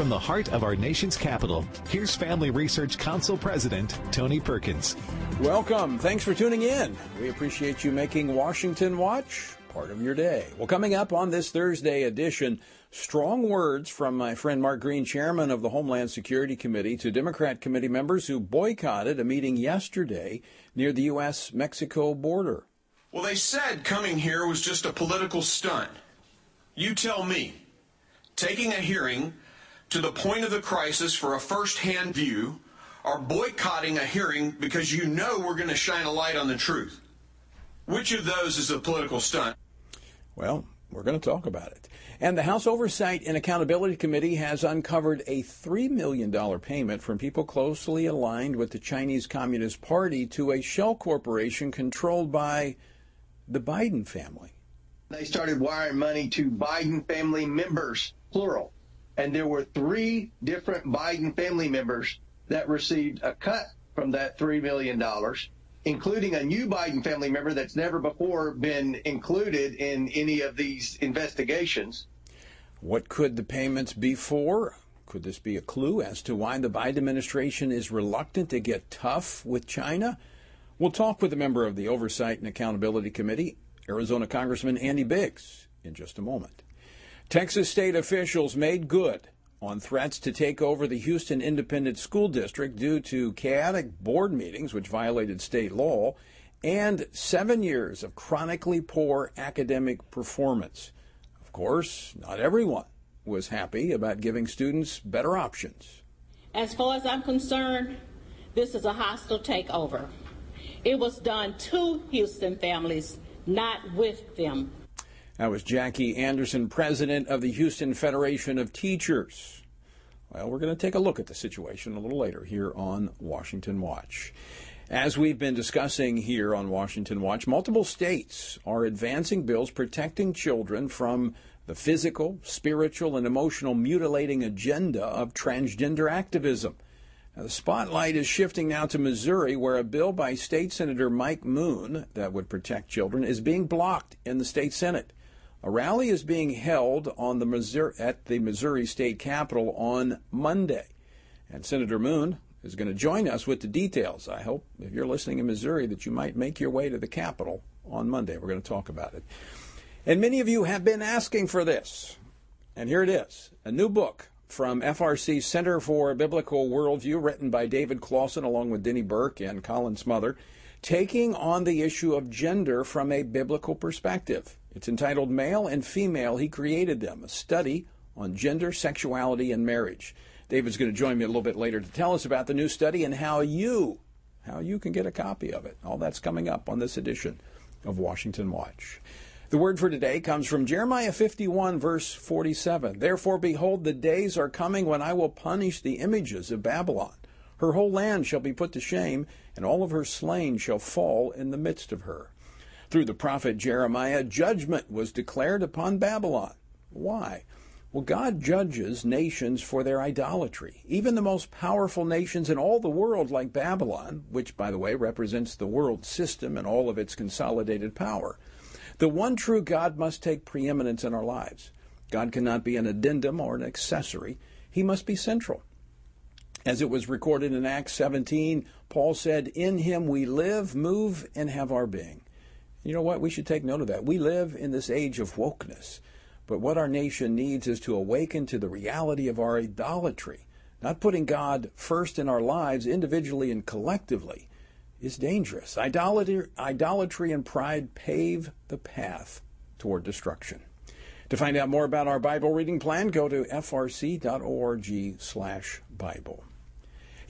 From the heart of our nation's capital, here's Family Research Council President Tony Perkins. Welcome. Thanks for tuning in. We appreciate you making Washington Watch part of your day. Well, coming up on this Thursday edition, strong words from my friend Mark Green, chairman of the Homeland Security Committee, to Democrat committee members who boycotted a meeting yesterday near the U.S. Mexico border. Well, they said coming here was just a political stunt. You tell me, taking a hearing to the point of the crisis for a first hand view, are boycotting a hearing because you know we're going to shine a light on the truth. Which of those is a political stunt? Well, we're going to talk about it. And the House Oversight and Accountability Committee has uncovered a $3 million payment from people closely aligned with the Chinese Communist Party to a shell corporation controlled by the Biden family. They started wiring money to Biden family members, plural. And there were three different Biden family members that received a cut from that $3 million including a new Biden family member that's never before been included in any of these investigations. What could the payments be for? Could this be a clue as to why the Biden administration is reluctant to get tough with China? We'll talk with a member of the Oversight and Accountability Committee, Arizona Congressman Andy Biggs, in just a moment. Texas state officials made good on threats to take over the Houston Independent School District due to chaotic board meetings which violated state law and seven years of chronically poor academic performance. Of course, not everyone was happy about giving students better options. As far as I'm concerned, this is a hostile takeover. It was done to Houston families, not with them. That was Jackie Anderson, president of the Houston Federation of Teachers. Well, we're going to take a look at the situation a little later here on Washington Watch. As we've been discussing here on Washington Watch, multiple states are advancing bills protecting children from the physical, spiritual, and emotional mutilating agenda of transgender activism. Now, the spotlight is shifting now to Missouri, where a bill by State Senator Mike Moon that would protect children is being blocked in the state Senate. A rally is being held the Missouri, at the Missouri State Capitol on Monday. And Senator Moon is going to join us with the details. I hope if you're listening in Missouri that you might make your way to the Capitol on Monday. We're going to talk about it. And many of you have been asking for this. And here it is a new book from FRC Center for Biblical Worldview, written by David Closson along with Denny Burk and Colin Smother, taking on the issue of gender from a biblical perspective. It's entitled Male and Female, He Created Them, a study on gender, sexuality, and marriage. David's going to join me a little bit later to tell us about the new study and how you, how you can get a copy of it. All that's coming up on this edition of Washington Watch. The word for today comes from Jeremiah 51, verse 47. Therefore, behold, the days are coming when I will punish the images of Babylon. Her whole land shall be put to shame, and all of her slain shall fall in the midst of her. Through the prophet Jeremiah, judgment was declared upon Babylon. Why? Well, God judges nations for their idolatry. Even the most powerful nations in all the world, like Babylon, which, by the way, represents the world system and all of its consolidated power. The one true God must take preeminence in our lives. God cannot be an addendum or an accessory, He must be central. As it was recorded in Acts 17, Paul said, In Him we live, move, and have our being. You know what? We should take note of that. We live in this age of wokeness, but what our nation needs is to awaken to the reality of our idolatry. Not putting God first in our lives individually and collectively is dangerous. Idolatry, idolatry and pride pave the path toward destruction. To find out more about our Bible reading plan, go to frc.org/bible.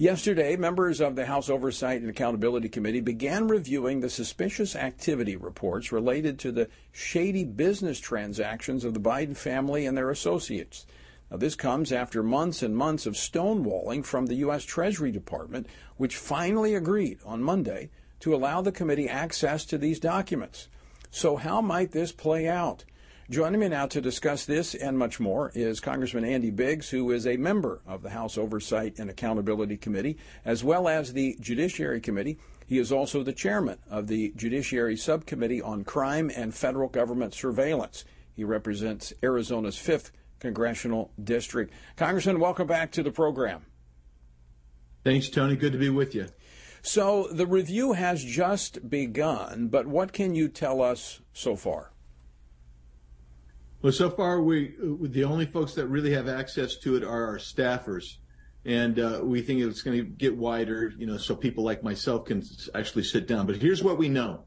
Yesterday, members of the House Oversight and Accountability Committee began reviewing the suspicious activity reports related to the shady business transactions of the Biden family and their associates. Now, this comes after months and months of stonewalling from the U.S. Treasury Department, which finally agreed on Monday to allow the committee access to these documents. So, how might this play out? Joining me now to discuss this and much more is Congressman Andy Biggs, who is a member of the House Oversight and Accountability Committee, as well as the Judiciary Committee. He is also the chairman of the Judiciary Subcommittee on Crime and Federal Government Surveillance. He represents Arizona's 5th congressional district. Congressman, welcome back to the program. Thanks, Tony. Good to be with you. So the review has just begun, but what can you tell us so far? Well, so far we the only folks that really have access to it are our staffers, and uh, we think it's going to get wider, you know, so people like myself can actually sit down. But here's what we know: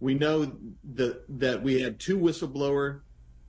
we know that that we had two whistleblower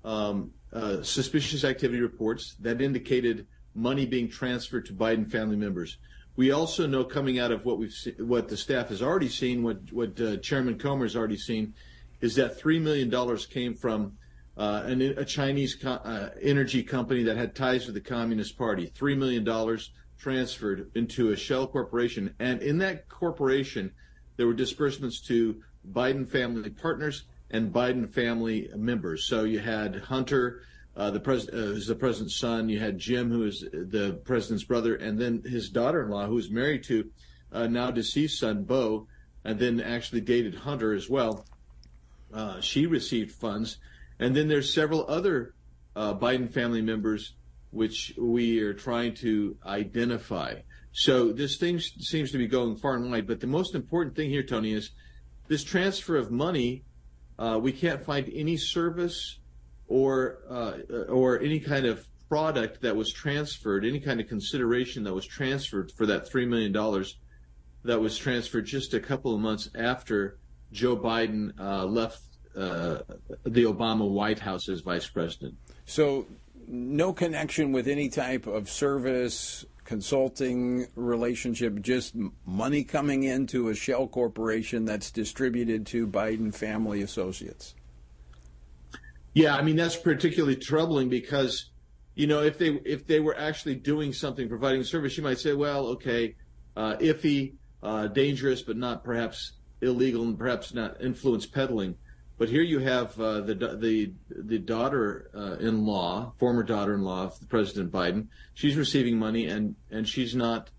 um, uh, suspicious activity reports that indicated money being transferred to Biden family members. We also know coming out of what we've se- what the staff has already seen, what what uh, Chairman Comer has already seen, is that three million dollars came from uh, an, a Chinese co- uh, energy company that had ties with the Communist Party. Three million dollars transferred into a shell corporation, and in that corporation, there were disbursements to Biden family partners and Biden family members. So you had Hunter, uh, the president, uh, who's the president's son. You had Jim, who is the president's brother, and then his daughter-in-law, who is married to uh, now deceased son Beau, and then actually dated Hunter as well. Uh, she received funds, and then there's several other uh, Biden family members which we are trying to identify. So this thing seems to be going far and wide. But the most important thing here, Tony, is this transfer of money. Uh, we can't find any service or uh, or any kind of product that was transferred, any kind of consideration that was transferred for that three million dollars that was transferred just a couple of months after Joe Biden uh, left uh, the Obama White House as vice president. So, no connection with any type of service, consulting relationship, just money coming into a shell corporation that's distributed to Biden family associates. Yeah, I mean that's particularly troubling because, you know, if they if they were actually doing something, providing service, you might say, well, okay, uh, iffy, uh, dangerous, but not perhaps illegal and perhaps not influence peddling. But here you have uh, the the the daughter-in-law, former daughter-in-law of President Biden. She's receiving money, and and she's not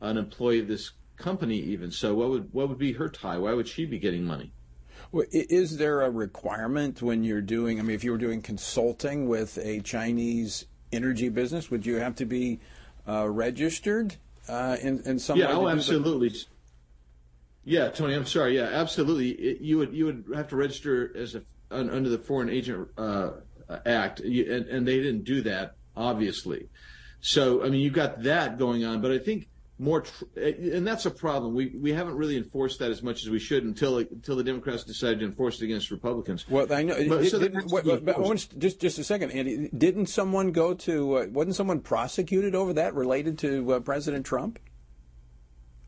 an employee of this company even. So what would what would be her tie? Why would she be getting money? Well, is there a requirement when you're doing? I mean, if you were doing consulting with a Chinese energy business, would you have to be uh, registered uh, in in some yeah, way? oh, absolutely. The- yeah, Tony, I'm sorry. Yeah, absolutely. It, you would you would have to register as a under the Foreign Agent uh, Act, you, and, and they didn't do that, obviously. So, I mean, you've got that going on, but I think more, tr- and that's a problem. We we haven't really enforced that as much as we should until until the Democrats decided to enforce it against Republicans. Well, I know. But, so did, what, but, just just a second, Andy. Didn't someone go to? Uh, wasn't someone prosecuted over that related to uh, President Trump?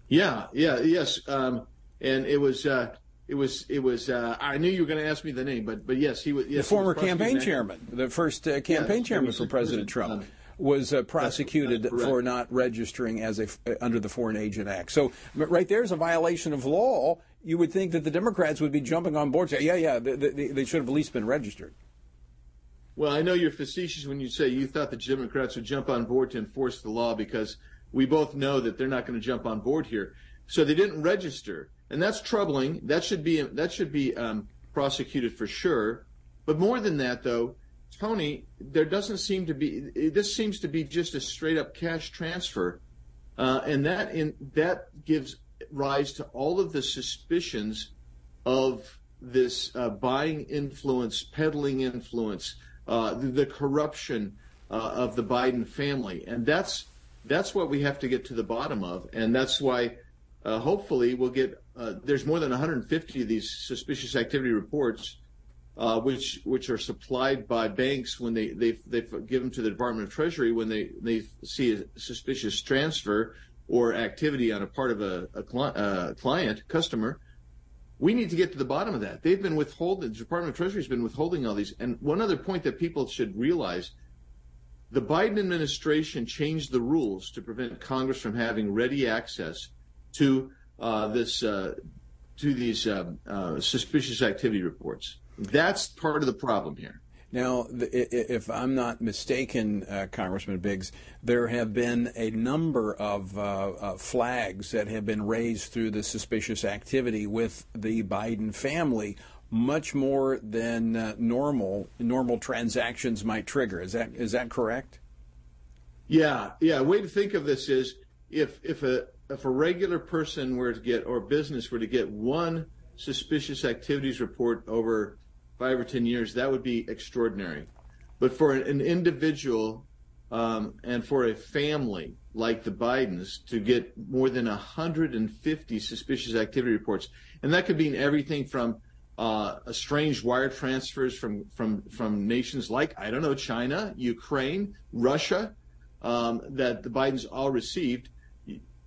Yeah, yeah, yes, um, and it was. Uh, it was. It was. Uh, I knew you were going to ask me the name, but but yes, he was. Yes, the former was campaign chairman, the first uh, campaign yes, chairman for President Trump. Um, was uh, prosecuted that's, that's for not registering as a uh, under the Foreign Agent Act. So right there's a violation of law. You would think that the Democrats would be jumping on board. Say, yeah, yeah, they, they, they should have at least been registered. Well, I know you're facetious when you say you thought the Democrats would jump on board to enforce the law because we both know that they're not going to jump on board here. So they didn't register, and that's troubling. That should be that should be um, prosecuted for sure. But more than that, though, Tony, there doesn't seem to be. This seems to be just a straight up cash transfer, uh, and that in that gives rise to all of the suspicions of this uh, buying influence, peddling influence, uh, the, the, corruption uh, of the Biden family, and that's that's what we have to get to the bottom of, and that's why uh, hopefully we'll get. Uh, there's more than 150 of these suspicious activity reports uh, which which are supplied by banks when they they they give them to the Department of Treasury when they they see a suspicious transfer or activity on a part of a, a cli- uh, client customer. We need to get to the bottom of that. They've been withholding. The Department of Treasury has been withholding all these. And one other point that people should realize: the Biden administration changed the rules to prevent Congress from having ready access to uh, this uh, to these um, uh, suspicious activity reports. That's part of the problem here. Now, if I'm not mistaken, uh, Congressman Biggs, there have been a number of uh, uh, flags that have been raised through the suspicious activity with the Biden family much more than uh, normal normal transactions might trigger. Is that is that correct? Yeah, yeah. A way to think of this is if if a if a regular person were to get or business were to get one suspicious activities report over five or ten years, that would be extraordinary. But for an individual um, and for a family like the Bidens to get more than 150 suspicious activity reports, and that could mean everything from uh, strange wire transfers from from from nations like I don't know China, Ukraine, Russia, um, that the Bidens all received.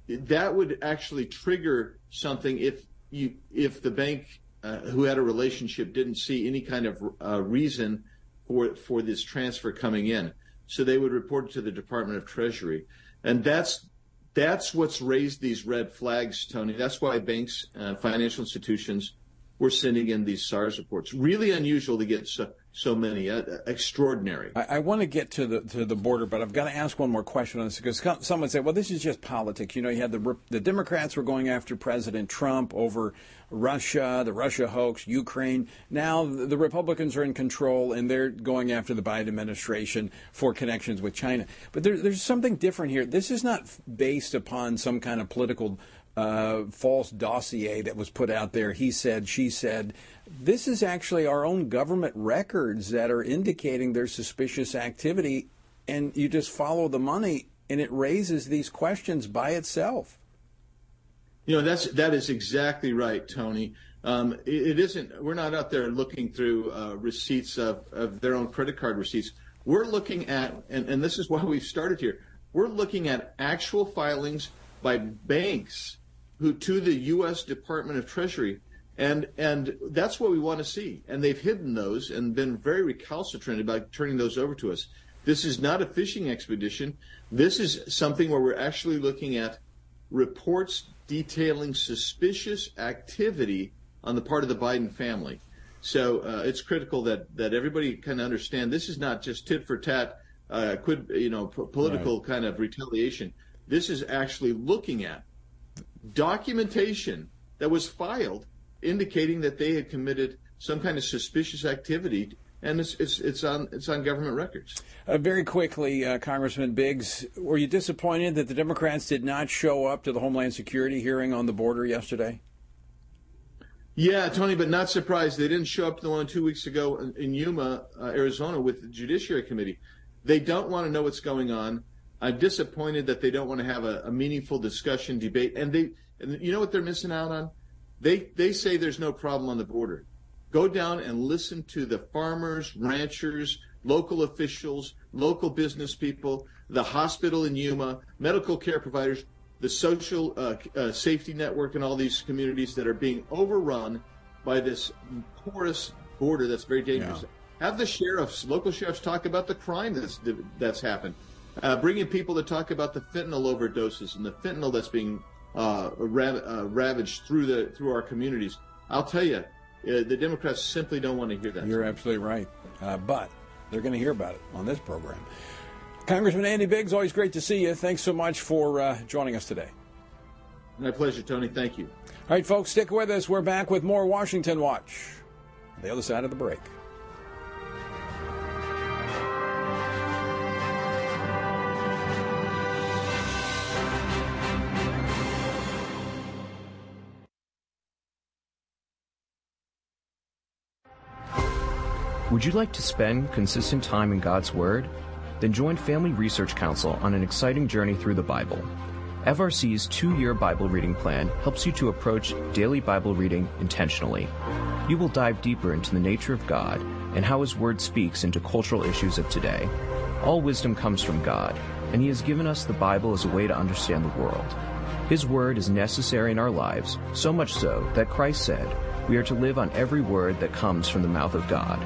That would actually trigger something if you if the bank uh, who had a relationship didn't see any kind of uh, reason for for this transfer coming in. So they would report it to the Department of Treasury, and that's that's what's raised these red flags, Tony. That's why banks, uh, financial institutions, were sending in these SARS reports. Really unusual to get so, so many. Uh, extraordinary. I, I, want to get to the to the border, but I've got to ask one more question on this because someone said, "Well, this is just politics." You know, you had the the Democrats were going after President Trump over Russia, the Russia hoax, Ukraine. Now the Republicans are in control and they're going after the Biden administration for connections with China. But there, there's something different here. This is not based upon some kind of political uh, false dossier that was put out there. He said, she said. This is actually our own government records that are indicating their suspicious activity, and you just follow the money, and it raises these questions by itself. You know, that's that is exactly right, Tony. Um, it, it isn't. We're not out there looking through uh, receipts of, of their own credit card receipts. We're looking at, and, and this is why we've started here. We're looking at actual filings by banks who to the U.S. Department of Treasury, and and that's what we want to see. And they've hidden those and been very recalcitrant about turning those over to us. This is not a fishing expedition. This is something where we're actually looking at reports detailing suspicious activity on the part of the Biden family. So uh, it's critical that that everybody kind of understand this is not just tit for tat, uh, quid, you know, p- political right. kind of retaliation. This is actually looking at documentation that was filed indicating that they had committed some kind of suspicious activity and it's it's it's on it's on government records. Uh, very quickly, uh, Congressman Biggs, were you disappointed that the Democrats did not show up to the Homeland Security hearing on the border yesterday? Yeah, Tony, but not surprised. They didn't show up to the one two weeks ago in, in Yuma, uh, Arizona, with the Judiciary Committee. They don't want to know what's going on. I'm disappointed that they don't want to have a, a meaningful discussion, debate, and they. And you know what they're missing out on? They they say there's no problem on the border. Go down and listen to the farmers, ranchers, local officials, local business people, the hospital in Yuma, medical care providers, the social uh, uh, safety network, and all these communities that are being overrun by this porous border that's very dangerous. Yeah. Have the sheriffs, local sheriffs, talk about the crime that's that's happened. Uh, bringing people to talk about the fentanyl overdoses and the fentanyl that's being uh, rav- uh, ravaged through the through our communities. I'll tell you, uh, the Democrats simply don't want to hear that. You're absolutely right. Uh, but they're going to hear about it on this program. Congressman Andy Biggs, always great to see you. Thanks so much for uh, joining us today. My pleasure, Tony. Thank you. All right, folks, stick with us. We're back with more Washington Watch. The other side of the break. Would you like to spend consistent time in God's Word? Then join Family Research Council on an exciting journey through the Bible. FRC's two year Bible reading plan helps you to approach daily Bible reading intentionally. You will dive deeper into the nature of God and how His Word speaks into cultural issues of today. All wisdom comes from God, and He has given us the Bible as a way to understand the world. His Word is necessary in our lives, so much so that Christ said, We are to live on every word that comes from the mouth of God.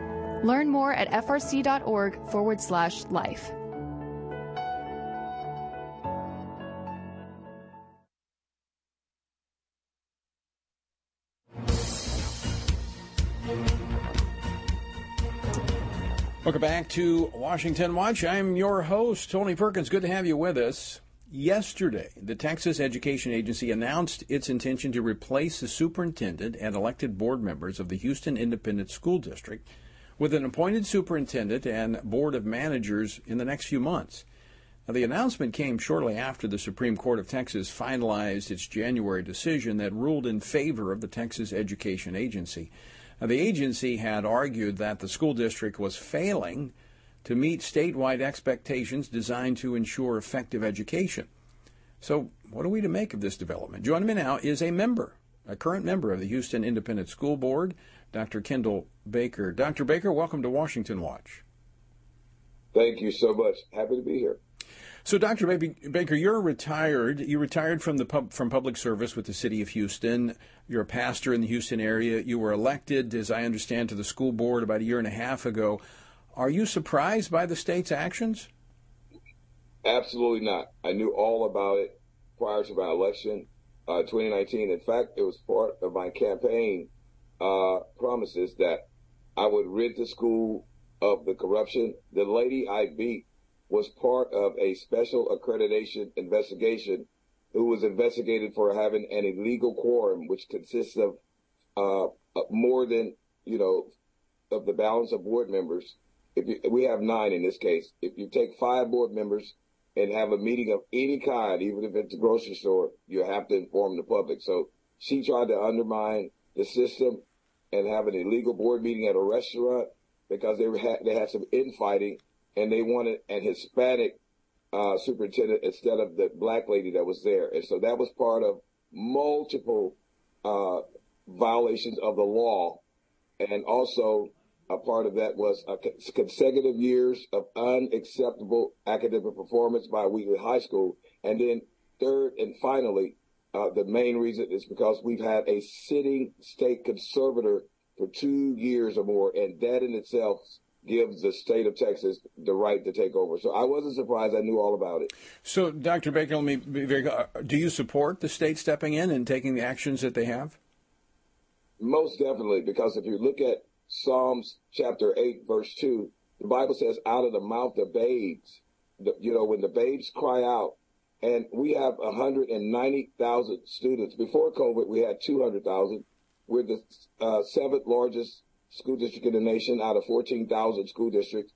Learn more at frc.org forward slash life. Welcome back to Washington Watch. I'm your host, Tony Perkins. Good to have you with us. Yesterday, the Texas Education Agency announced its intention to replace the superintendent and elected board members of the Houston Independent School District with an appointed superintendent and board of managers in the next few months. Now, the announcement came shortly after the Supreme Court of Texas finalized its January decision that ruled in favor of the Texas Education Agency. Now, the agency had argued that the school district was failing to meet statewide expectations designed to ensure effective education. So, what are we to make of this development? Joining me now is a member, a current member of the Houston Independent School Board, Dr. Kendall Baker. Dr. Baker, welcome to Washington Watch. Thank you so much. Happy to be here. So, Dr. Baker, you're retired. You retired from the pub, from public service with the city of Houston. You're a pastor in the Houston area. You were elected, as I understand, to the school board about a year and a half ago. Are you surprised by the state's actions? Absolutely not. I knew all about it prior to my election, uh, 2019. In fact, it was part of my campaign uh, promises that I would rid the school of the corruption. The lady I beat was part of a special accreditation investigation who was investigated for having an illegal quorum, which consists of uh, more than, you know, of the balance of board members. If you, we have nine in this case, if you take five board members and have a meeting of any kind, even if it's a grocery store, you have to inform the public. So she tried to undermine the system and have an illegal board meeting at a restaurant because they had they had some infighting and they wanted an Hispanic uh, superintendent instead of the black lady that was there, and so that was part of multiple uh, violations of the law, and also a part of that was consecutive years of unacceptable academic performance by Wheatley High School, and then third and finally, uh, the main reason is because we've had a sitting state conservator for two years or more, and that in itself gives the state of Texas the right to take over. So I wasn't surprised. I knew all about it. So, Dr. Baker, let me be very. Uh, do you support the state stepping in and taking the actions that they have? Most definitely, because if you look at Psalms chapter eight, verse two, the Bible says, "Out of the mouth of babes, the, you know, when the babes cry out, and we have 190,000 students. Before COVID, we had 200,000. We're the uh, seventh largest school district in the nation out of 14,000 school districts,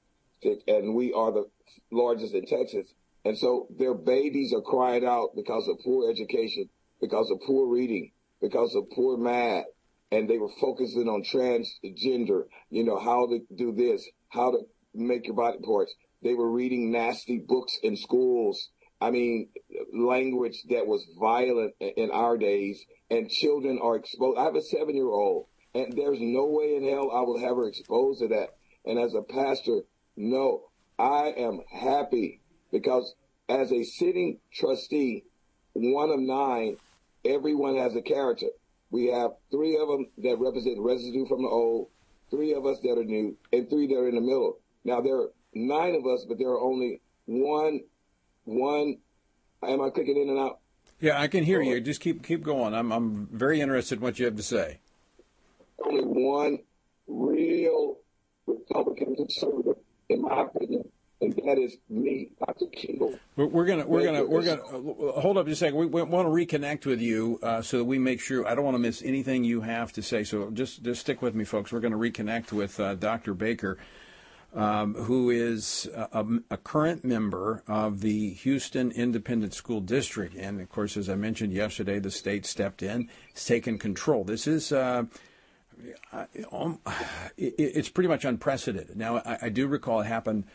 and we are the largest in Texas. And so their babies are crying out because of poor education, because of poor reading, because of poor math, and they were focusing on transgender, you know, how to do this, how to make your body parts. They were reading nasty books in schools. I mean, language that was violent in our days, and children are exposed. I have a seven year old, and there's no way in hell I will have her exposed to that. And as a pastor, no, I am happy because as a sitting trustee, one of nine, everyone has a character. We have three of them that represent residue from the old, three of us that are new, and three that are in the middle. Now there are nine of us, but there are only one, one. Am I clicking in and out? Yeah, I can hear you. Just keep keep going. I'm I'm very interested in what you have to say. Only one real Republican conservative, in my opinion, and that is me, Dr. Kingle. We're, we're gonna we're gonna we're gonna uh, hold up just a second. We, we want to reconnect with you uh, so that we make sure. I don't want to miss anything you have to say. So just just stick with me, folks. We're going to reconnect with uh, Dr. Baker. Um, who is a, a, current member of the Houston Independent School District. And of course, as I mentioned yesterday, the state stepped in, has taken control. This is. Uh, um, it's pretty much unprecedented. Now, I, I do recall it happened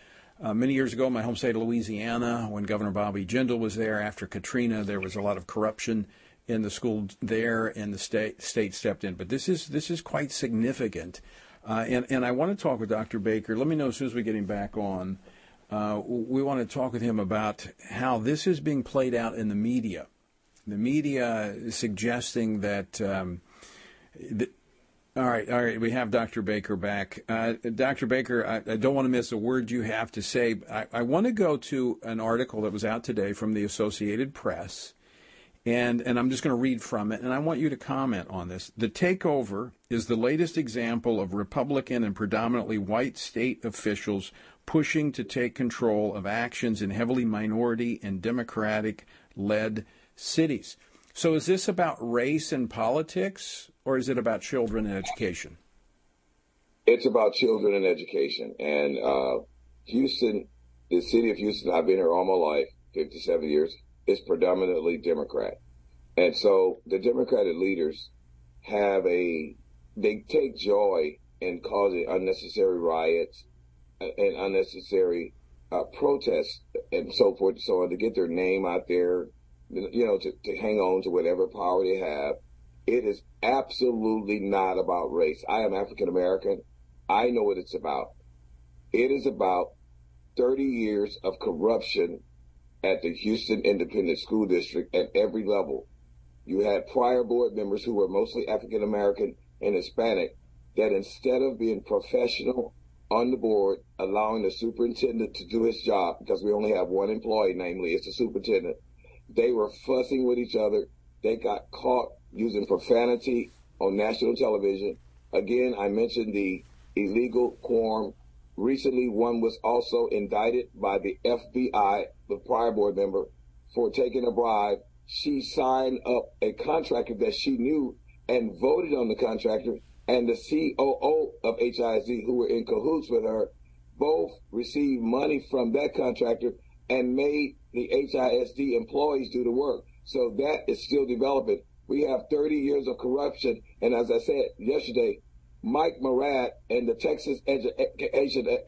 uh, many years ago in my home state of Louisiana when Governor Bobby Jindal was there. After Katrina, there was a lot of corruption in the school there, and the state state stepped in. But this is this is quite significant. Uh, and, and I want to talk with Dr. Baker. Let me know as soon as we get him back on. Uh, we want to talk with him about how this is being played out in the media. The media suggesting that, um, all right, all right. We have Dr. Baker back. Uh, Dr. Baker, I, I, don't want to miss a word you have to say. I, I, want to go to an article that was out today from the Associated Press, and and I'm just going to read from it, and I want you to comment on this. The takeover is the latest example of Republican and predominantly white state officials pushing to take control of actions in heavily minority and Democratic led cities. So, is this about race and politics, or is it about children and education? It's about children and education. And uh, Houston, the city of Houston, I've been here all my life, 57 years, is predominantly Democrat. And so the Democratic leaders have a, they take joy in causing unnecessary riots and unnecessary uh, protests and so forth and so on to get their name out there, you know, to, to hang on to whatever power they have. It is absolutely not about race. I am African American. I know what it's about. It is about 30 years of corruption at the Houston Independent School District at every level. You had prior board members who were mostly African American and Hispanic that instead of being professional on the board, allowing the superintendent to do his job, because we only have one employee, namely it's the superintendent, they were fussing with each other. They got caught using profanity on national television. Again, I mentioned the illegal quorum. Recently, one was also indicted by the FBI, the prior board member, for taking a bribe. She signed up a contractor that she knew and voted on the contractor, and the COO of HISD, who were in cahoots with her, both received money from that contractor and made the HISD employees do the work. So that is still developing. We have 30 years of corruption. And as I said yesterday, Mike Morath and the Texas Edu-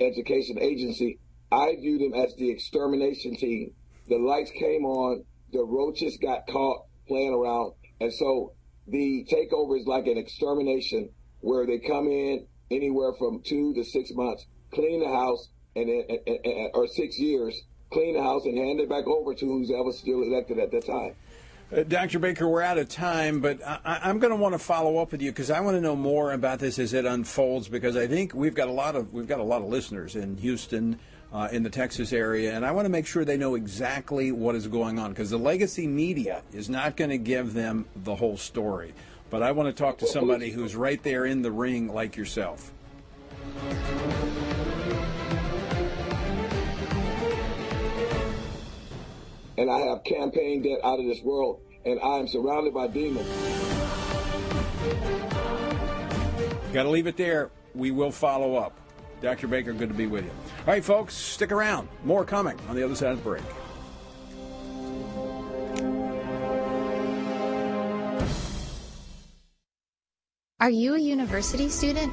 Education Agency, I view them as the extermination team. The lights came on, the roaches got caught playing around. And so the takeover is like an extermination where they come in anywhere from two to six months, clean the house, and then, or six years, clean the house and hand it back over to who's ever still elected at that time. Uh, Dr. Baker, we're out of time, but I, am going to want to follow up with you because I want to know more about this as it unfolds. Because I think we've got a lot of we've got a lot of listeners in Houston, uh, in the Texas area, and I want to make sure they know exactly what is going on because the legacy media is not going to give them the whole story. But I want to talk to somebody who's right there in the ring, like yourself. And I have campaign debt out of this world, and I am surrounded by demons. Got to leave it there. We will follow up. Dr. Baker, good to be with you. All right, folks, stick around. More coming on the other side of the break. Are you a university student?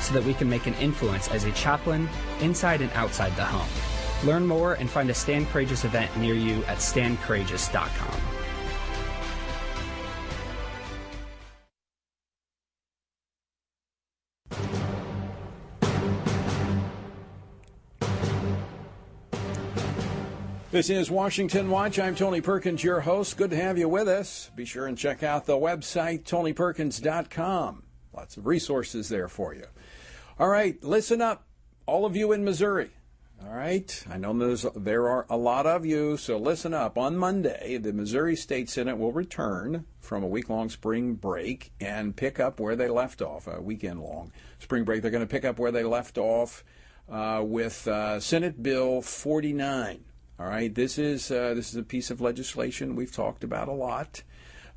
so that we can make an influence as a chaplain inside and outside the home. Learn more and find a Stand Courageous event near you at standcourageous.com. This is Washington Watch. I'm Tony Perkins, your host. Good to have you with us. Be sure and check out the website, tonyperkins.com. Lots of resources there for you. All right, listen up, all of you in Missouri. All right, I know there's, there are a lot of you, so listen up. On Monday, the Missouri State Senate will return from a week long spring break and pick up where they left off, a weekend long spring break. They're going to pick up where they left off uh, with uh, Senate Bill 49. All right, this is uh, this is a piece of legislation we've talked about a lot.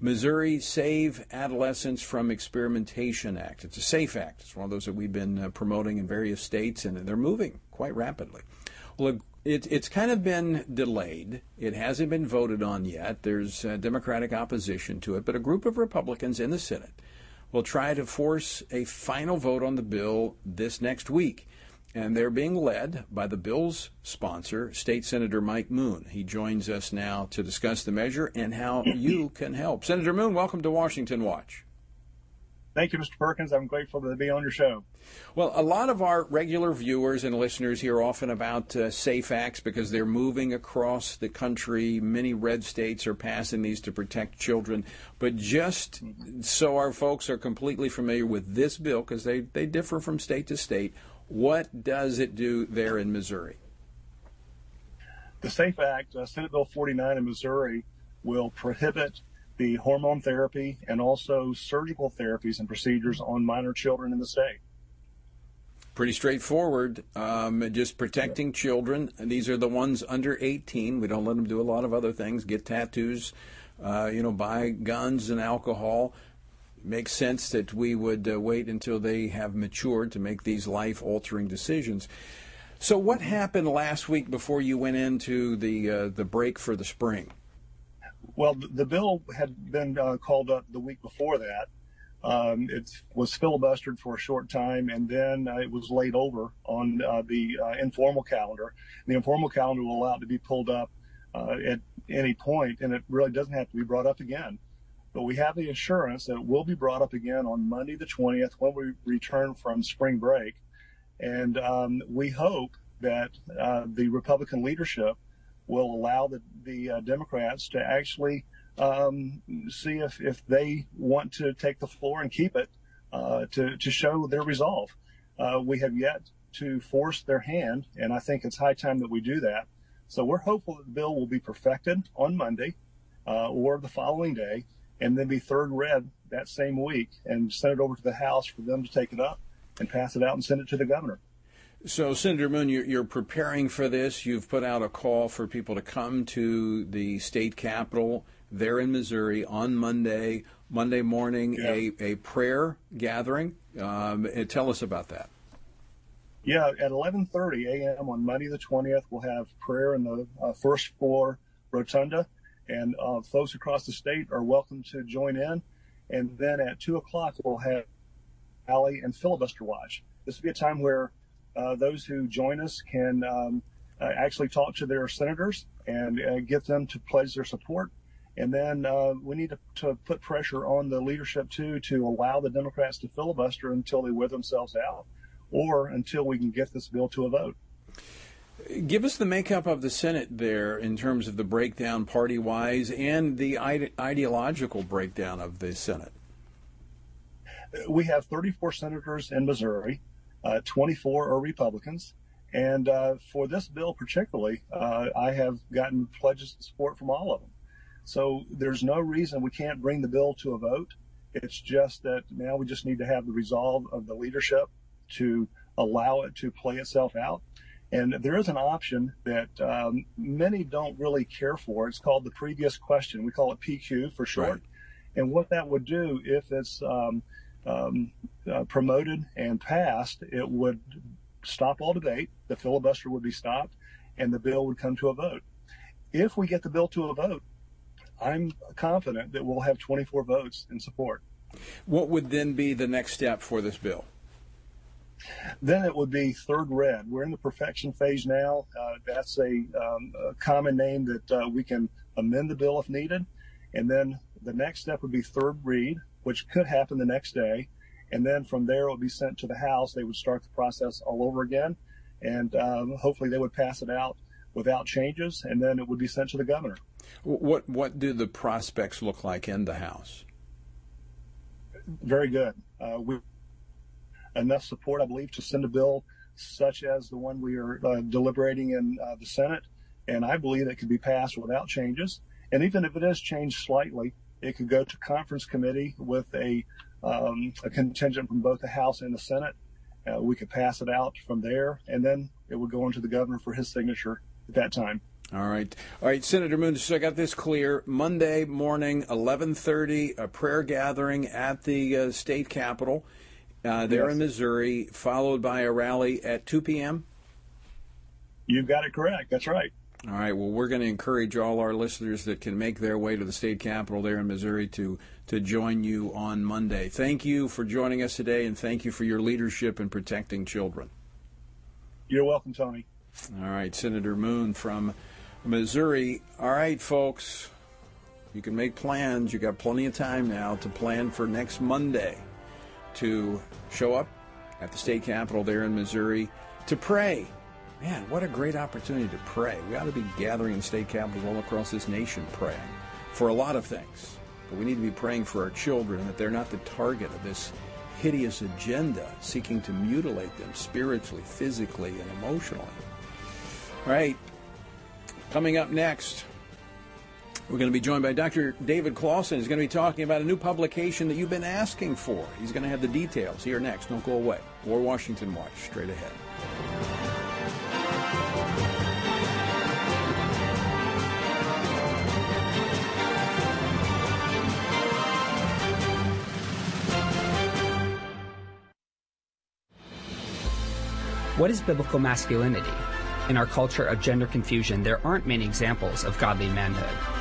Missouri Save Adolescents from Experimentation Act. It's a SAFE Act. It's one of those that we've been uh, promoting in various states, and they're moving quite rapidly. Well, it, it's kind of been delayed. It hasn't been voted on yet. There's uh, Democratic opposition to it, but a group of Republicans in the Senate will try to force a final vote on the bill this next week and they're being led by the bill's sponsor, State Senator Mike Moon. He joins us now to discuss the measure and how you can help. Senator Moon, welcome to Washington Watch. Thank you, Mr. Perkins. I'm grateful to be on your show. Well, a lot of our regular viewers and listeners hear often about uh, SAFE Acts because they're moving across the country. Many red states are passing these to protect children. But just so our folks are completely familiar with this bill, because they, they differ from state to state, what does it do there in Missouri? The SAFE Act, uh, Senate Bill 49 in Missouri, will prohibit the hormone therapy and also surgical therapies and procedures on minor children in the state. Pretty straightforward. Um, just protecting children. These are the ones under 18. We don't let them do a lot of other things, get tattoos, uh, you know, buy guns and alcohol makes sense that we would uh, wait until they have matured to make these life altering decisions. So, what happened last week before you went into the uh, the break for the spring? Well, the bill had been uh, called up the week before that. Um, it was filibustered for a short time, and then uh, it was laid over on uh, the uh, informal calendar. The informal calendar will allow it to be pulled up at any point, and it really doesn't have to be brought up again. But we have the assurance that it will be brought up again on Monday the 20th when we return from spring break. And um, we hope that uh, the Republican leadership will allow the, the uh, Democrats to actually um, see if, if they want to take the floor and keep it uh, to, to show their resolve. Uh, we have yet to force their hand, and I think it's high time that we do that. So we're hopeful that the bill will be perfected on Monday uh, or the following day and then be third read that same week and send it over to the House for them to take it up and pass it out and send it to the governor. So, Senator Moon, you're, preparing for this. You've put out a call for people to come to the state capitol there in Missouri on Monday, Monday morning, yeah. a, a prayer gathering. Um, tell us about that. Yeah, at 11:30 a.m. on Monday the 20th, we'll have prayer in the uh, first floor rotunda, and uh, folks across the state are welcome to join in. And then at two o'clock, we'll have rally and filibuster watch. This will be a time where uh, those who join us can um, uh, actually talk to their senators and uh, get them to pledge their support. And then uh, we need to, to, put pressure on the leadership too to allow the Democrats to filibuster until they wear themselves out, or until we can get this bill to a vote. Give us the makeup of the Senate there in terms of the breakdown party wise and the ide- ideological breakdown of the Senate. We have 34 senators in Missouri. Uh, 24 are Republicans. And uh, for this bill particularly, uh, I have gotten pledges of support from all of them. So there's no reason we can't bring the bill to a vote. It's just that now we just need to have the resolve of the leadership to allow it to play itself out. And there is an option that um, many don't really care for. It's called the previous question. We call it PQ for short. And what that would do if it's um, um, uh, promoted and passed, it would stop all debate. The filibuster would be stopped, and the bill would come to a vote. If we get the bill to a vote, I'm confident that we'll have 24 votes in support. What would then be the next step for this bill? Then it would be third read. We're in the perfection phase now. Uh, that's a, um, a, common name that uh, we can amend the bill if needed. And then the next step would be third read, which could happen the next day. And then from there, it would be sent to the House. They would start the process all over again. And um, hopefully they would pass it out without changes. And then it would be sent to the governor. What, what do the prospects look like in the House? Very good. Uh, we enough support, I believe, to send a bill such as the one we are uh, deliberating in uh, the Senate. And I believe it could be passed without changes. And even if it is changed slightly, it could go to conference committee with a, um, a contingent from both the House and the Senate. Uh, we could pass it out from there, and then it would go on to the governor for his signature at that time. All right, all right, Senator Moon. So I got this clear. Monday morning, eleven thirty, a prayer gathering at the uh, state capitol uh, there yes. in Missouri, followed by a rally at two p.m. You've got it correct. That's right. All right. Well, we're going to encourage all our listeners that can make their way to the state capitol there in Missouri to to join you on Monday. Thank you for joining us today, and thank you for your leadership in protecting children. You're welcome, Tony. All right, Senator Moon from Missouri. All right, folks. You can make plans. You got plenty of time now to plan for next Monday to show up at the state capitol there in Missouri to pray Man, what a great opportunity to pray. We ought to be gathering in state capitals all across this nation praying for a lot of things. But we need to be praying for our children that they're not the target of this hideous agenda seeking to mutilate them spiritually, physically, and emotionally. All right, coming up next, we're going to be joined by Dr. David Closson. He's going to be talking about a new publication that you've been asking for. He's going to have the details here next. Don't go away. More Washington Watch straight ahead. What is biblical masculinity? In our culture of gender confusion, there aren't many examples of godly manhood.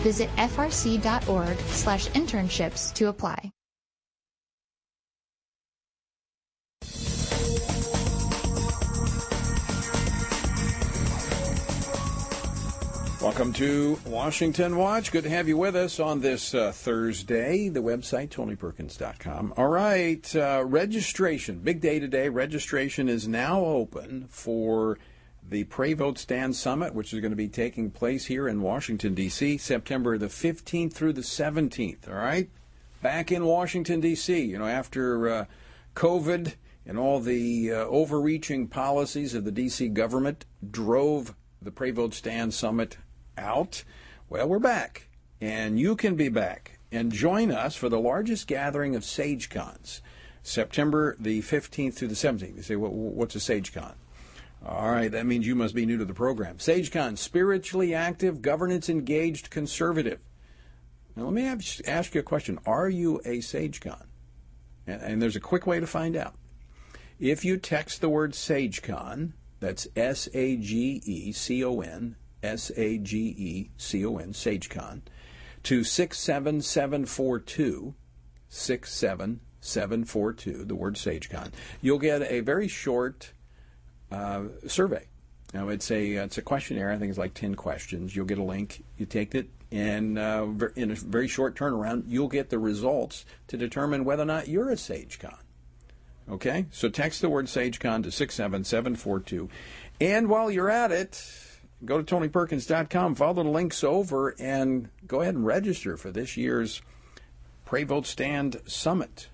Visit frc.org slash internships to apply. Welcome to Washington Watch. Good to have you with us on this uh, Thursday. The website, tonyperkins.com. All right, uh, registration. Big day today. Registration is now open for the Pray Vote Stand Summit, which is going to be taking place here in Washington, D.C., September the 15th through the 17th. All right? Back in Washington, D.C., you know, after uh, COVID and all the uh, overreaching policies of the D.C. government drove the Pray Vote Stand Summit out? Well, we're back, and you can be back. And join us for the largest gathering of SageCons, September the 15th through the 17th. You say, well, what's a SageCon? All right, that means you must be new to the program. SageCon, spiritually active, governance engaged conservative. Now, let me ask you a question. Are you a SageCon? And, and there's a quick way to find out. If you text the word SageCon, that's S A G E C O N, S A G E C O N, SageCon, to 67742, 67742, the word SageCon, you'll get a very short uh, survey. Now it's a it's a questionnaire. I think it's like ten questions. You'll get a link. You take it, and uh, in a very short turnaround, you'll get the results to determine whether or not you're a SageCon. Okay, so text the word SageCon to six seven seven four two, and while you're at it, go to tonyperkins.com, follow the links over, and go ahead and register for this year's Pray Vote Stand Summit.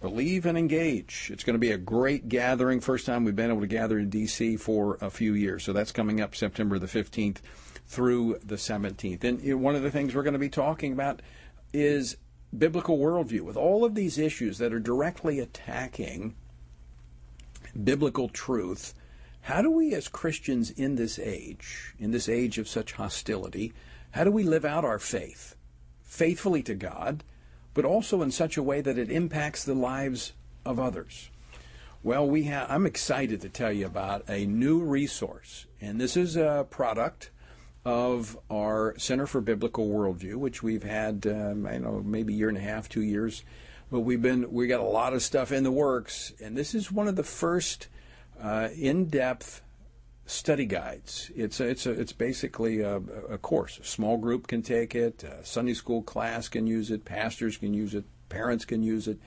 Believe and engage. It's going to be a great gathering. First time we've been able to gather in D.C. for a few years. So that's coming up September the 15th through the 17th. And one of the things we're going to be talking about is biblical worldview with all of these issues that are directly attacking biblical truth. How do we, as Christians in this age, in this age of such hostility, how do we live out our faith faithfully to God? But also in such a way that it impacts the lives of others. Well, we have, I'm excited to tell you about a new resource, and this is a product of our Center for Biblical Worldview, which we've had, um, I know, maybe a year and a half, two years, but we've been we got a lot of stuff in the works, and this is one of the first uh, in-depth study guides. It's a, it's a, it's basically a, a, course. A small group can take it. A Sunday school class can use it. Pastors can use it. Parents can use it.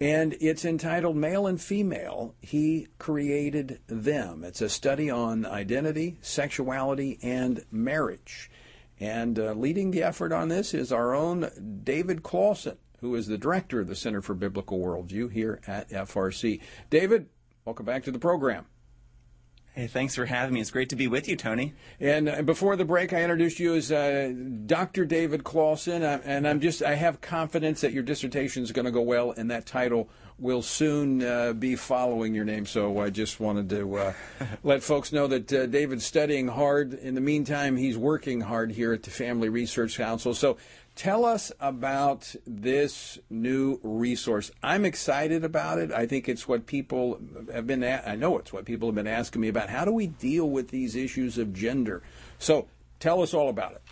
And it's entitled Male and Female. He created them. It's a study on identity, sexuality, and marriage. And uh, leading the effort on this is our own David Closson, who is the director of the Center for Biblical Worldview here at FRC. David, welcome back to the program. Hey, thanks for having me. It's great to be with you, Tony. And uh, before the break, I introduced you as uh, Dr. David Closson, uh, and I'm just I have confidence that your dissertation is going to go well, and that title will soon uh, be following your name. So I just wanted to uh, let folks know that uh, David's studying hard. In the meantime, he's working hard here at the Family Research Council. So Tell us about this new resource. I'm excited about it. I think it's what people have been, I know it's what people have been asking me about. How do we deal with these issues of gender? So tell us all about it.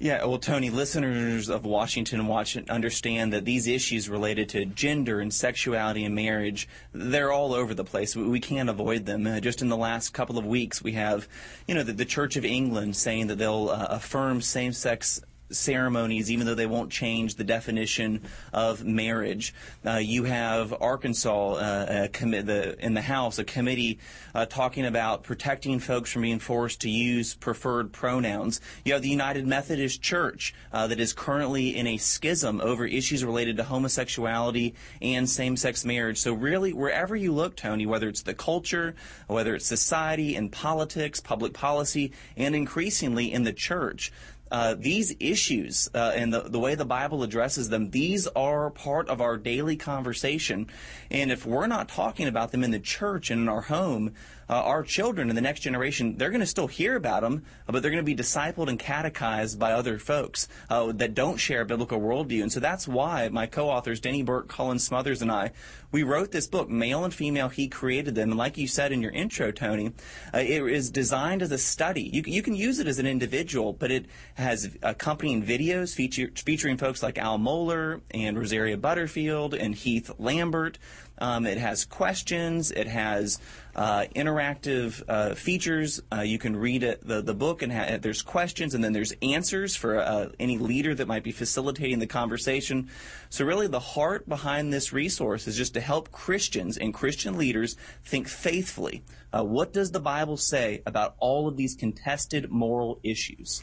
Yeah, well, Tony, listeners of Washington Watch understand that these issues related to gender and sexuality and marriage, they're all over the place. We can't avoid them. Uh, just in the last couple of weeks, we have, you know, the, the Church of England saying that they'll uh, affirm same-sex ceremonies, even though they won't change the definition of marriage. Uh, you have Arkansas uh, commi- the, in the House, a committee uh, talking about protecting folks from being forced to use preferred pronouns. You have the United Methodist Church uh, that is currently in a schism over issues related to homosexuality and same-sex marriage. So really, wherever you look, Tony, whether it's the culture, whether it's society and politics, public policy, and increasingly in the church, uh, these issues uh, and the, the way the Bible addresses them, these are part of our daily conversation. And if we're not talking about them in the church and in our home, uh, our children and the next generation, they're going to still hear about them, but they're going to be discipled and catechized by other folks uh, that don't share a biblical worldview. And so that's why my co-authors, Denny Burk, Colin Smothers, and I, we wrote this book, Male and Female, He Created Them. And like you said in your intro, Tony, uh, it is designed as a study. You, you can use it as an individual, but it has accompanying videos feature, featuring folks like Al Mohler and Rosaria Butterfield and Heath Lambert. Um, it has questions. It has uh, interactive uh, features. Uh, you can read it, the, the book, and ha- there's questions, and then there's answers for uh, any leader that might be facilitating the conversation. So, really, the heart behind this resource is just to help Christians and Christian leaders think faithfully. Uh, what does the Bible say about all of these contested moral issues?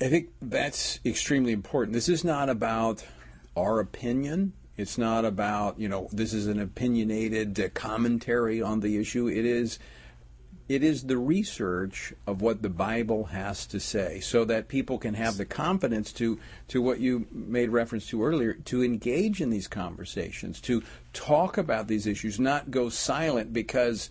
I think that's extremely important. This is not about our opinion. It's not about, you know, this is an opinionated uh, commentary on the issue. It is it is the research of what the Bible has to say so that people can have the confidence to to what you made reference to earlier to engage in these conversations, to talk about these issues, not go silent because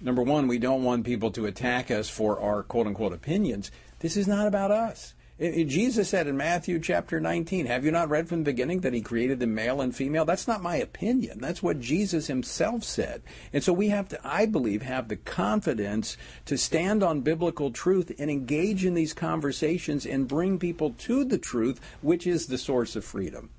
number 1 we don't want people to attack us for our quote unquote opinions. This is not about us. Jesus said in Matthew chapter 19, Have you not read from the beginning that he created the male and female? That's not my opinion. That's what Jesus himself said. And so we have to, I believe, have the confidence to stand on biblical truth and engage in these conversations and bring people to the truth, which is the source of freedom.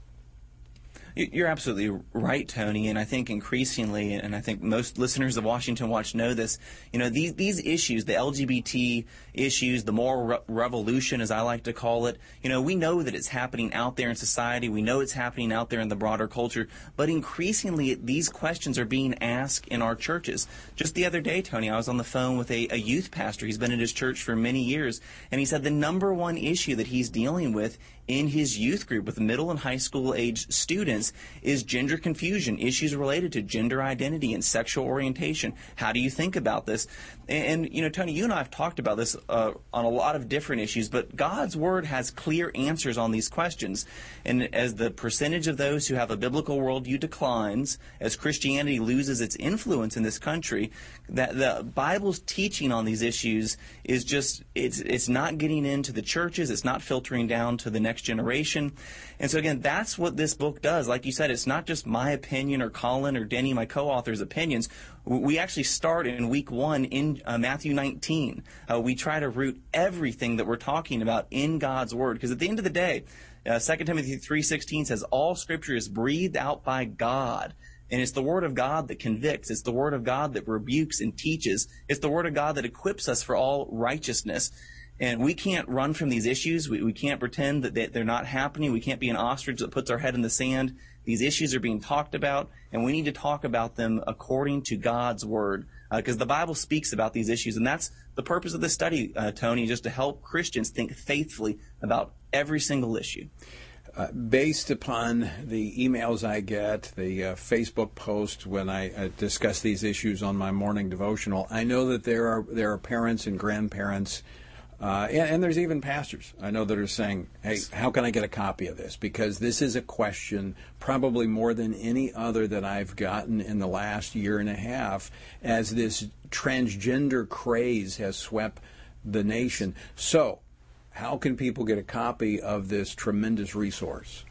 You're absolutely right, Tony, and I think increasingly, and I think most listeners of Washington Watch know this. You know, these these issues, the LGBT issues, the moral re- revolution, as I like to call it. You know, we know that it's happening out there in society. We know it's happening out there in the broader culture. But increasingly, these questions are being asked in our churches. Just the other day, Tony, I was on the phone with a, a youth pastor. He's been in his church for many years, and he said the number one issue that he's dealing with in his youth group with middle and high school age students is gender confusion, issues related to gender identity and sexual orientation. How do you think about this? And, and you know, Tony, you and I have talked about this uh, on a lot of different issues, but God's Word has clear answers on these questions. And as the percentage of those who have a biblical worldview declines, as Christianity loses its influence in this country, that the Bible's teaching on these issues is just it's it's not getting into the churches, it's not filtering down to the next generation. And so again, that's what this book does. Like you said, it's not just my opinion or Colin or Denny, my co-author's opinions. We actually start in week one in uh, Matthew 19. Uh, we try to root everything that we're talking about in God's Word, because at the end of the day, uh, 2 Timothy 3.16 says, all Scripture is breathed out by God. And it's the Word of God that convicts. It's the Word of God that rebukes and teaches. It's the Word of God that equips us for all righteousness. And we can't run from these issues. We, we can't pretend that they, they're not happening. We can't be an ostrich that puts our head in the sand. These issues are being talked about, and we need to talk about them according to God's Word. Because uh, the Bible speaks about these issues, and that's the purpose of this study, uh, Tony, just to help Christians think faithfully about every single issue. Uh, based upon the emails I get, the uh, Facebook posts when I uh, discuss these issues on my morning devotional, I know that there are there are parents and grandparents, uh, and, and, there's even pastors I know that are saying, "Hey, how can I get a copy of this?" Because this is a question probably more than any other that I've gotten in the last year and a half, as this transgender craze has swept the nation. So how can people get a copy of this tremendous resource?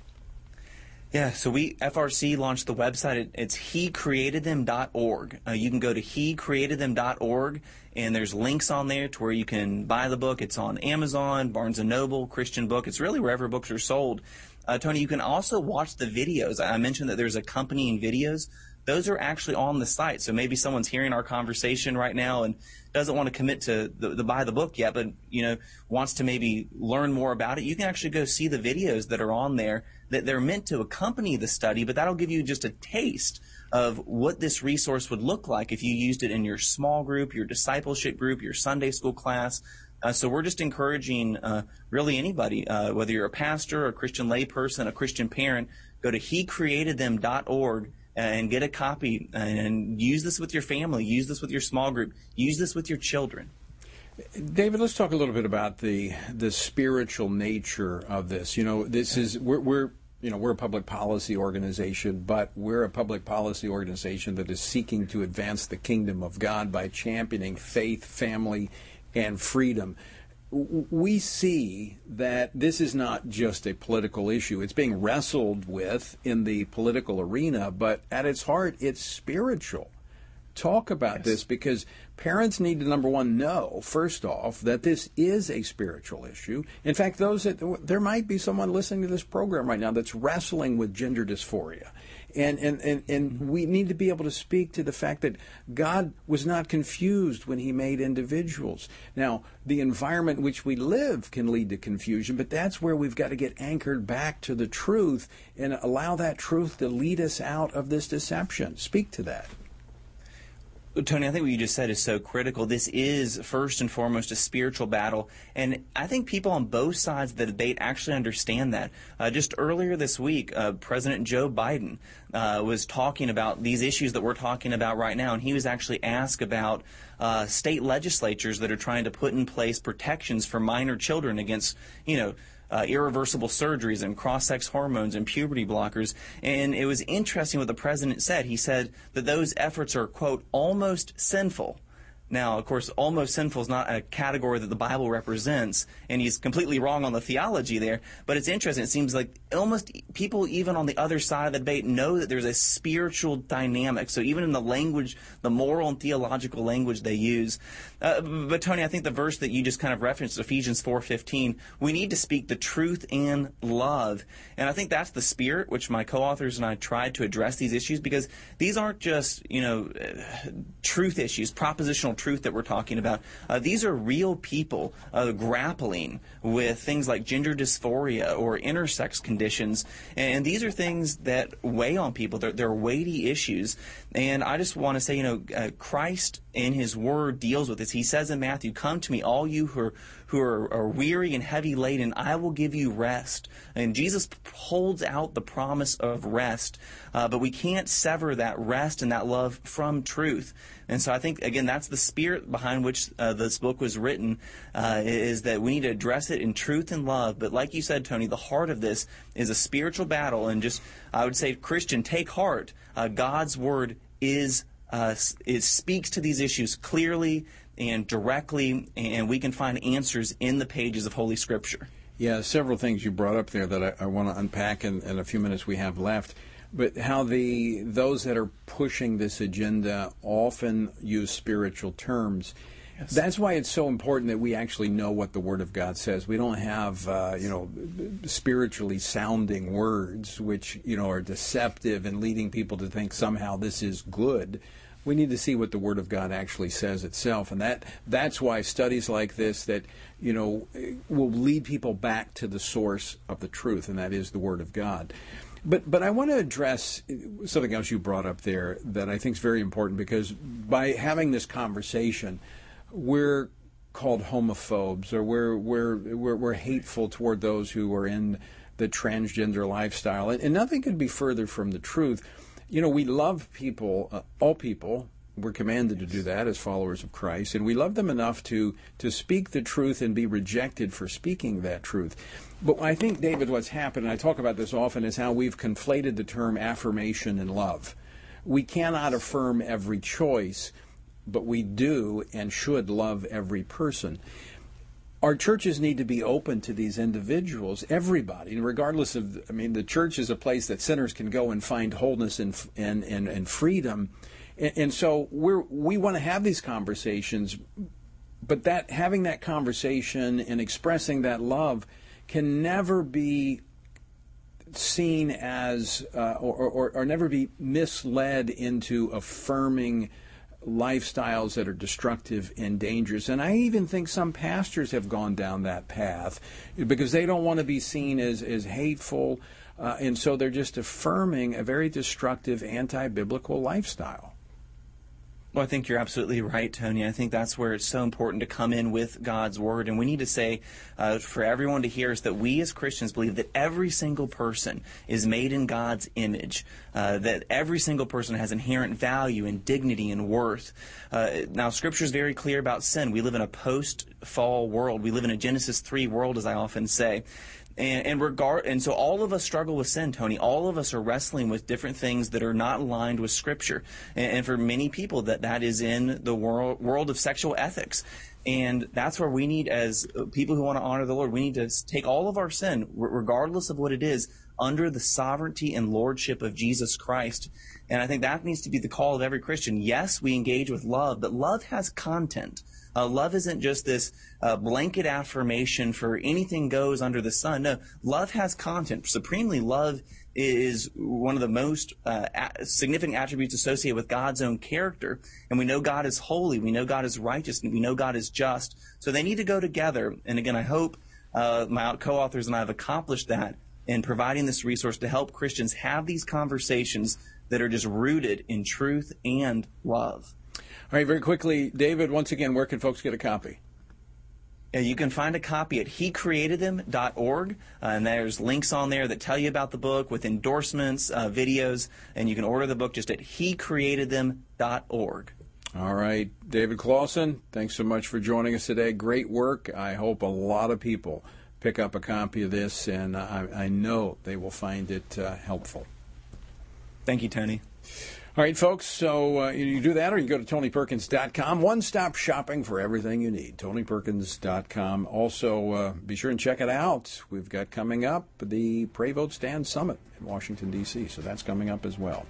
Yeah, so we FRC launched the website. It's hecreatedthem.org. Uh, you can go to hecreatedthem.org, and there's links on there to where you can buy the book. It's on Amazon, Barnes and Noble, Christian Book. It's really wherever books are sold. Uh, Tony, you can also watch the videos. I mentioned that there's accompanying videos those are actually on the site. So maybe someone's hearing our conversation right now and doesn't want to commit to the, the, buy the book yet, but you know wants to maybe learn more about it. You can actually go see the videos that are on there that they're meant to accompany the study, but that'll give you just a taste of what this resource would look like if you used it in your small group, your discipleship group, your Sunday school class. Uh, so we're just encouraging uh, really anybody, uh, whether you're a pastor, a Christian layperson, a Christian parent, go to hecreatedthem.org and get a copy and use this with your family, use this with your small group, use this with your children. David, let's talk a little bit about the the spiritual nature of this. You know, this is we're, we're you know we're a public policy organization, but we're a public policy organization that is seeking to advance the kingdom of God by championing faith, family, and freedom we see that this is not just a political issue. It's being wrestled with in the political arena, but at its heart, it's spiritual. Talk about yes. this because parents need to, number one, know, first off, that this is a spiritual issue. In fact, those that, there might be someone listening to this program right now that's wrestling with gender dysphoria and, and, and, and we need to be able to speak to the fact that God was not confused when he made individuals. Now, the environment in which we live can lead to confusion, but that's where we've got to get anchored back to the truth and allow that truth to lead us out of this deception. Speak to that. Tony, I think what you just said is so critical. This is first and foremost a spiritual battle, and I think people on both sides of the debate actually understand that. Uh, just earlier this week, uh, President Joe Biden uh, was talking about these issues that we're talking about right now, and he was actually asked about uh, state legislatures that are trying to put in place protections for minor children against, you know, uh, irreversible surgeries and cross-sex hormones and puberty blockers. And it was interesting what the president said. He said that those efforts are, quote, almost sinful. Now, of course, almost sinful is not a category that the Bible represents, and he's completely wrong on the theology there. But it's interesting. It seems like almost people, even on the other side of the debate, know that there's a spiritual dynamic. So even in the language, the moral and theological language they use. Uh, but Tony, I think the verse that you just kind of referenced, Ephesians 4:15, we need to speak the truth in love, and I think that's the spirit which my co-authors and I tried to address these issues because these aren't just you know uh, truth issues, propositional truth that we're talking about. Uh, these are real people uh, grappling with things like gender dysphoria or intersex conditions, and these are things that weigh on people. They're, they're weighty issues, and I just want to say, you know, uh, Christ in His Word deals with this. He says in Matthew, "Come to me, all you who are who are, are weary and heavy laden, I will give you rest. And Jesus holds out the promise of rest, uh, but we can't sever that rest and that love from truth. And so I think, again, that's the spirit behind which uh, this book was written, uh, is that we need to address it in truth and love. But like you said, Tony, the heart of this is a spiritual battle. And just, I would say, Christian, take heart. Uh, God's word is uh, it speaks to these issues clearly and directly, and we can find answers in the pages of Holy Scripture. Yeah, several things you brought up there that I, I want to unpack in, in a few minutes we have left. But how the those that are pushing this agenda often use spiritual terms. Yes. That's why it's so important that we actually know what the Word of God says. We don't have, uh, you know, spiritually sounding words which you know are deceptive and leading people to think somehow this is good we need to see what the Word of God actually says itself, and that that's why studies like this that you know will lead people back to the source of the truth, and that is the Word of God. But but I want to address something else you brought up there that I think is very important because by having this conversation, we're called homophobes or we're we're we're, we're hateful toward those who are in the transgender lifestyle. And, and nothing could be further from the truth. You know, we love people, uh, all people. We're commanded to do that as followers of Christ, and we love them enough to to speak the truth and be rejected for speaking that truth. But I think, David, what's happened, and I talk about this often, is how we've conflated the term affirmation and love. We cannot affirm every choice, but we do and should love every person our churches need to be open to these individuals, everybody, regardless of. I mean, the church is a place that sinners can go and find wholeness and and and, and freedom, and, and so we're we want to have these conversations, but that having that conversation and expressing that love can never be seen as uh, or, or, or never be misled into affirming lifestyles that are destructive and dangerous. And I even think some pastors have gone down that path because they don't want to be seen as, as hateful. Uh, and so they're just affirming a very destructive, anti biblical lifestyle. Well, I think you're absolutely right, Tony. I think that's where it's so important to come in with God's word. And we need to say uh, for everyone to hear is that we as Christians believe that every single person is made in God's image, uh, that every single person has inherent value and dignity and worth. Uh, now, Scripture is very clear about sin. We live in a post fall world, we live in a Genesis 3 world, as I often say. And, and regard and so all of us struggle with sin, Tony. All of us are wrestling with different things that are not aligned with Scripture. And, and for many people, that that is in the world world of sexual ethics. And that's where we need, as people who want to honor the Lord, we need to take all of our sin, regardless of what it is, under the sovereignty and lordship of Jesus Christ. And I think that needs to be the call of every Christian. Yes, we engage with love, but love has content. Uh, love isn't just this uh, blanket affirmation for anything goes under the sun. No, love has content. Supremely, love is one of the most uh, significant attributes associated with God's own character. And we know God is holy. We know God is righteous. And we know God is just. So they need to go together. And again, I hope uh, my co-authors and I have accomplished that in providing this resource to help Christians have these conversations that are just rooted in truth and love. All right, very quickly, David, once again, where can folks get a copy? You can find a copy at hecreatedthem.org, uh, and there's links on there that tell you about the book with endorsements, uh, videos, and you can order the book just at hecreatedthem.org. All right, David Closson, thanks so much for joining us today. Great work. I hope a lot of people pick up a copy of this, and I, I know they will find it uh, helpful. Thank you, Tony. All right, folks, so uh, you do that or you go to TonyPerkins.com. One stop shopping for everything you need. TonyPerkins.com. Also, uh, be sure and check it out. We've got coming up the Pray Vote Stand Summit in Washington, D.C., so that's coming up as well.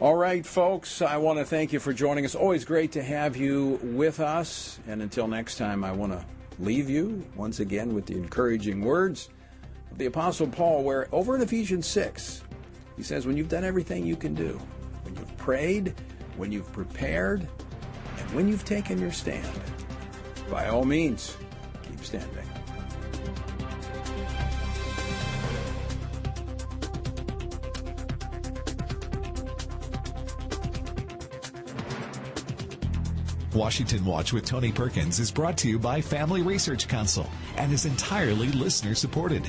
All right, folks, I want to thank you for joining us. Always great to have you with us. And until next time, I want to leave you once again with the encouraging words of the Apostle Paul, where over in Ephesians 6, he says, When you've done everything you can do, prayed, when you've prepared, and when you've taken your stand. By all means, keep standing. Washington Watch with Tony Perkins is brought to you by Family Research Council and is entirely listener supported.